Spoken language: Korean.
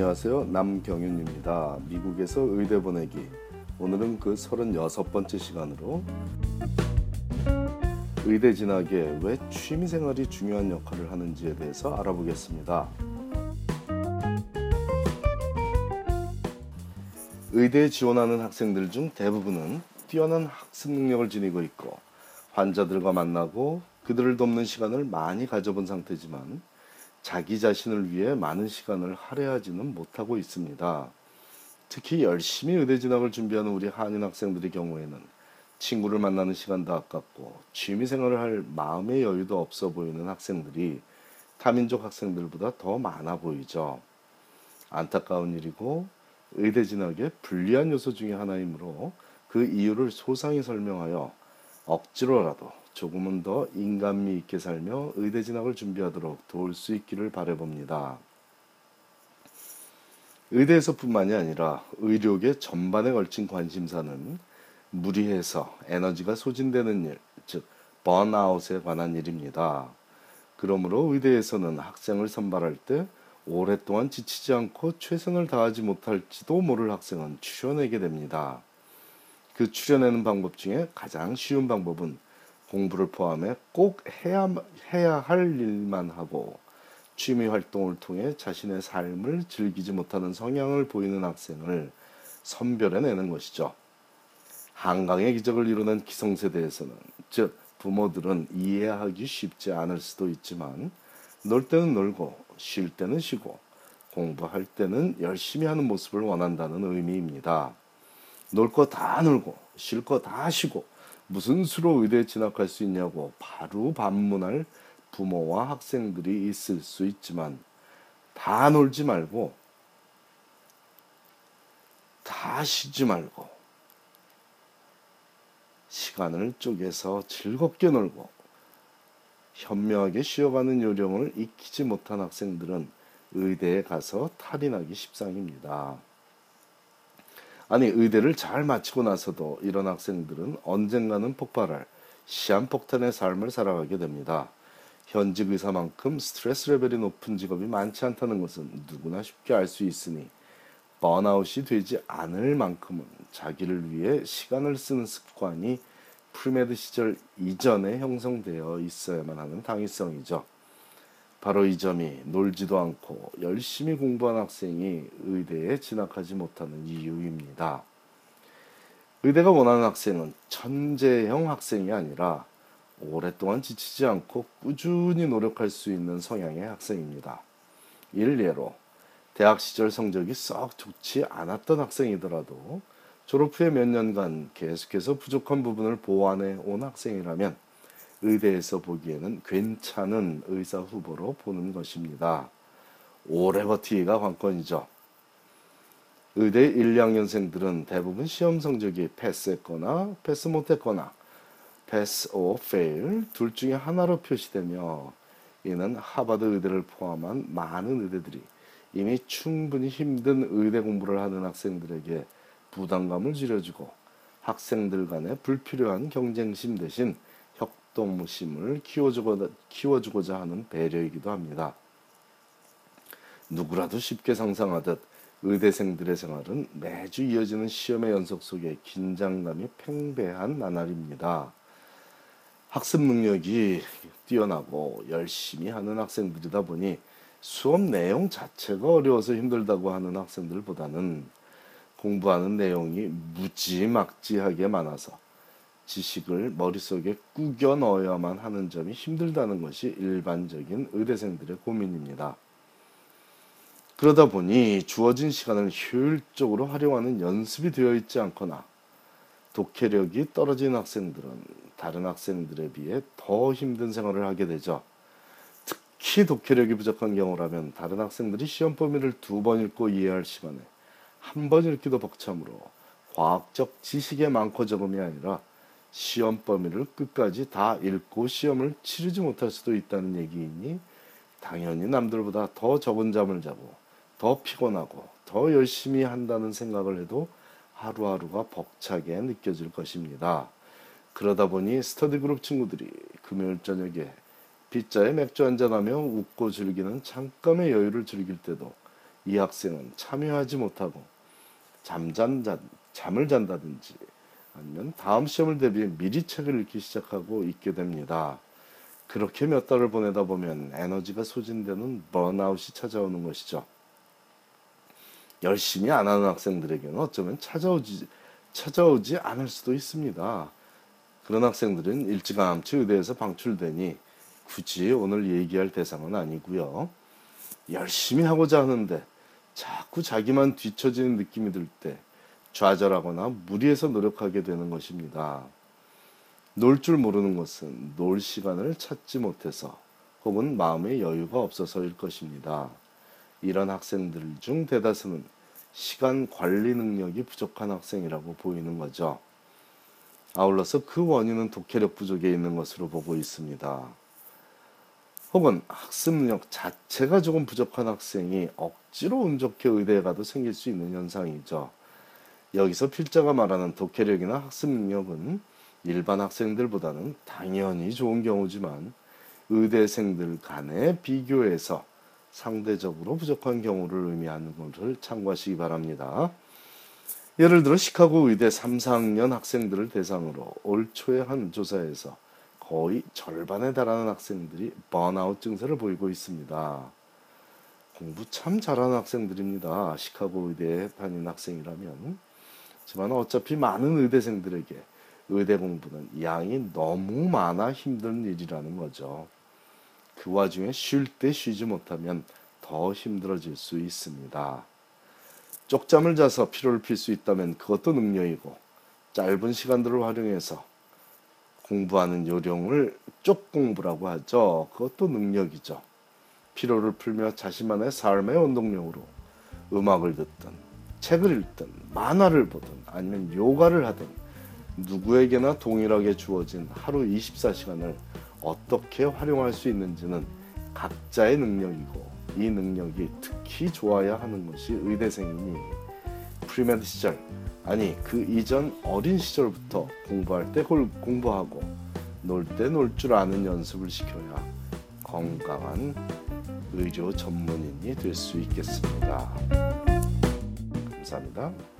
안녕하세요. 남경윤입니다. 미국에서 의대 보내기. 오늘은 그 36번째 시간으로 의대 진학에 왜 취미 생활이 중요한 역할을 하는지에 대해서 알아보겠습니다. 의대에 지원하는 학생들 중 대부분은 뛰어난 학습 능력을 지니고 있고 환자들과 만나고 그들을 돕는 시간을 많이 가져본 상태지만 자기 자신을 위해 많은 시간을 할애하지는 못하고 있습니다. 특히 열심히 의대 진학을 준비하는 우리 한인 학생들의 경우에는 친구를 만나는 시간도 아깝고 취미 생활을 할 마음의 여유도 없어 보이는 학생들이 타민족 학생들보다 더 많아 보이죠. 안타까운 일이고 의대 진학의 불리한 요소 중의 하나이므로 그 이유를 소상히 설명하여 억지로라도 조금은 더 인간미 있게 살며 의대 진학을 준비하도록 도울 수 있기를 바라봅니다. 의대에서뿐만이 아니라 의료계 전반에 걸친 관심사는 무리해서 에너지가 소진되는 일, 즉 번아웃에 관한 일입니다. 그러므로 의대에서는 학생을 선발할 때 오랫동안 지치지 않고 최선을 다하지 못할지도 모를 학생은 추려내게 됩니다. 그 추려내는 방법 중에 가장 쉬운 방법은 공부를 포함해 꼭 해야, 해야 할 일만 하고 취미 활동을 통해 자신의 삶을 즐기지 못하는 성향을 보이는 학생을 선별해내는 것이죠. 한강의 기적을 이루는 기성세대에서는, 즉, 부모들은 이해하기 쉽지 않을 수도 있지만, 놀 때는 놀고, 쉴 때는 쉬고, 공부할 때는 열심히 하는 모습을 원한다는 의미입니다. 놀 거 다 놀고, 쉴 거 다 쉬고, 무슨 수로 의대에 진학할 수 있냐고 바로 반문할 부모와 학생들이 있을 수 있지만 다 놀지 말고 다 쉬지 말고 시간을 쪼개서 즐겁게 놀고 현명하게 쉬어가는 요령을 익히지 못한 학생들은 의대에 가서 탈이 나기 십상입니다. 아니 의대를 잘 마치고 나서도 이런 학생들은 언젠가는 폭발할 시한폭탄의 삶을 살아가게 됩니다. 현직 의사만큼 스트레스 레벨이 높은 직업이 많지 않다는 것은 누구나 쉽게 알 수 있으니 번아웃이 되지 않을 만큼은 자기를 위해 시간을 쓰는 습관이 pre-med 시절 이전에 형성되어 있어야만 하는 당위성이죠. 바로 이 점이 놀지도 않고 열심히 공부한 학생이 의대에 진학하지 못하는 이유입니다. 의대가 원하는 학생은 천재형 학생이 아니라 오랫동안 지치지 않고 꾸준히 노력할 수 있는 성향의 학생입니다. 일례로 대학 시절 성적이 썩 좋지 않았던 학생이더라도 졸업 후에 몇 년간 계속해서 부족한 부분을 보완해 온 학생이라면 의대에서 보기에는 괜찮은 의사 후보로 보는 것입니다. 오래 버티기가 관건이죠. 의대 1, 2학년생들은 대부분 시험 성적이 패스했거나 패스 못했거나 패스 or fail 둘 중에 하나로 표시되며 이는 하버드 의대를 포함한 많은 의대들이 이미 충분히 힘든 의대 공부를 하는 학생들에게 부담감을 줄여주고 학생들 간의 불필요한 경쟁심 대신 키워주고자, 키워주고자 하는 배려이기도 합니다. 누구라도 쉽게 상상하듯 의대생들의 생활은 매주 이어지는 시험의 연속 속에 긴장감이 팽배한 나날입니다. 학습 능력이 뛰어나고 열심히 하는 학생들이다 보니 수업 내용 자체가 어려워서 힘들다고 하는 학생들보다는 공부하는 내용이 무지막지하게 많아서 지식을 머릿속에 꾸겨 넣어야만 하는 점이 힘들다는 것이 일반적인 의대생들의 고민입니다. 그러다 보니 주어진 시간을 효율적으로 활용하는 연습이 되어 있지 않거나 독해력이 떨어진 학생들은 다른 학생들에 비해 더 힘든 생활을 하게 되죠. 특히 독해력이 부족한 경우라면 다른 학생들이 시험 범위를 두 번 읽고 이해할 시간에 한 번 읽기도 벅참으로 과학적 지식의 많고 적음이 아니라 시험 범위를 끝까지 다 읽고 시험을 치르지 못할 수도 있다는 얘기이니 당연히 남들보다 더 적은 잠을 자고 더 피곤하고 더 열심히 한다는 생각을 해도 하루하루가 벅차게 느껴질 것입니다. 그러다 보니 스터디 그룹 친구들이 금요일 저녁에 빗자에 맥주 한잔하며 웃고 즐기는 잠깐의 여유를 즐길 때도 이 학생은 참여하지 못하고 잠잔 잔 잠을 잔다든지 아니면 다음 시험을 대비해 미리 책을 읽기 시작하고 있게 됩니다. 그렇게 몇 달을 보내다 보면 에너지가 소진되는 번아웃이 찾아오는 것이죠. 열심히 안 하는 학생들에게는 어쩌면 찾아오지, 찾아오지 않을 수도 있습니다. 그런 학생들은 일찌감치 의대에서 방출되니 굳이 오늘 얘기할 대상은 아니고요. 열심히 하고자 하는데 자꾸 자기만 뒤처지는 느낌이 들 때 좌절하거나 무리해서 노력하게 되는 것입니다. 놀 줄 모르는 것은 놀 시간을 찾지 못해서 혹은 마음의 여유가 없어서일 것입니다. 이런 학생들 중 대다수는 시간 관리 능력이 부족한 학생이라고 보이는 거죠. 아울러서 그 원인은 독해력 부족에 있는 것으로 보고 있습니다. 혹은 학습 능력 자체가 조금 부족한 학생이 억지로 운 좋게 의대에 가도 생길 수 있는 현상이죠. 여기서 필자가 말하는 독해력이나 학습 능력은 일반 학생들보다는 당연히 좋은 경우지만 의대생들 간에 비교해서 상대적으로 부족한 경우를 의미하는 것을 참고하시기 바랍니다. 예를 들어 시카고 의대 3, 4학년 학생들을 대상으로 올 초에 한 조사에서 거의 절반에 달하는 학생들이 번아웃 증세를 보이고 있습니다. 공부 참 잘하는 학생들입니다. 시카고 의대에 다닌 학생이라면. 하지만 어차피 많은 의대생들에게 의대 공부는 양이 너무 많아 힘든 일이라는 거죠. 그 와중에 쉴 때 쉬지 못하면 더 힘들어질 수 있습니다. 쪽잠을 자서 피로를 필수 있다면 그것도 능력이고 짧은 시간들을 활용해서 공부하는 요령을 쪽 공부라고 하죠. 그것도 능력이죠. 피로를 풀며 자신만의 삶의 원동력으로 음악을 듣든 책을 읽든 만화를 보든 아니면 요가를 하든 누구에게나 동일하게 주어진 하루 24시간을 어떻게 활용할 수 있는지는 각자의 능력이고 이 능력이 특히 좋아야 하는 것이 의대생이니 pre-med 시절 아니 그 이전 어린 시절부터 공부할 때 공부하고 놀 때 놀 줄 아는 연습을 시켜야 건강한 의료 전문인이 될 수 있겠습니다. 감사합니다.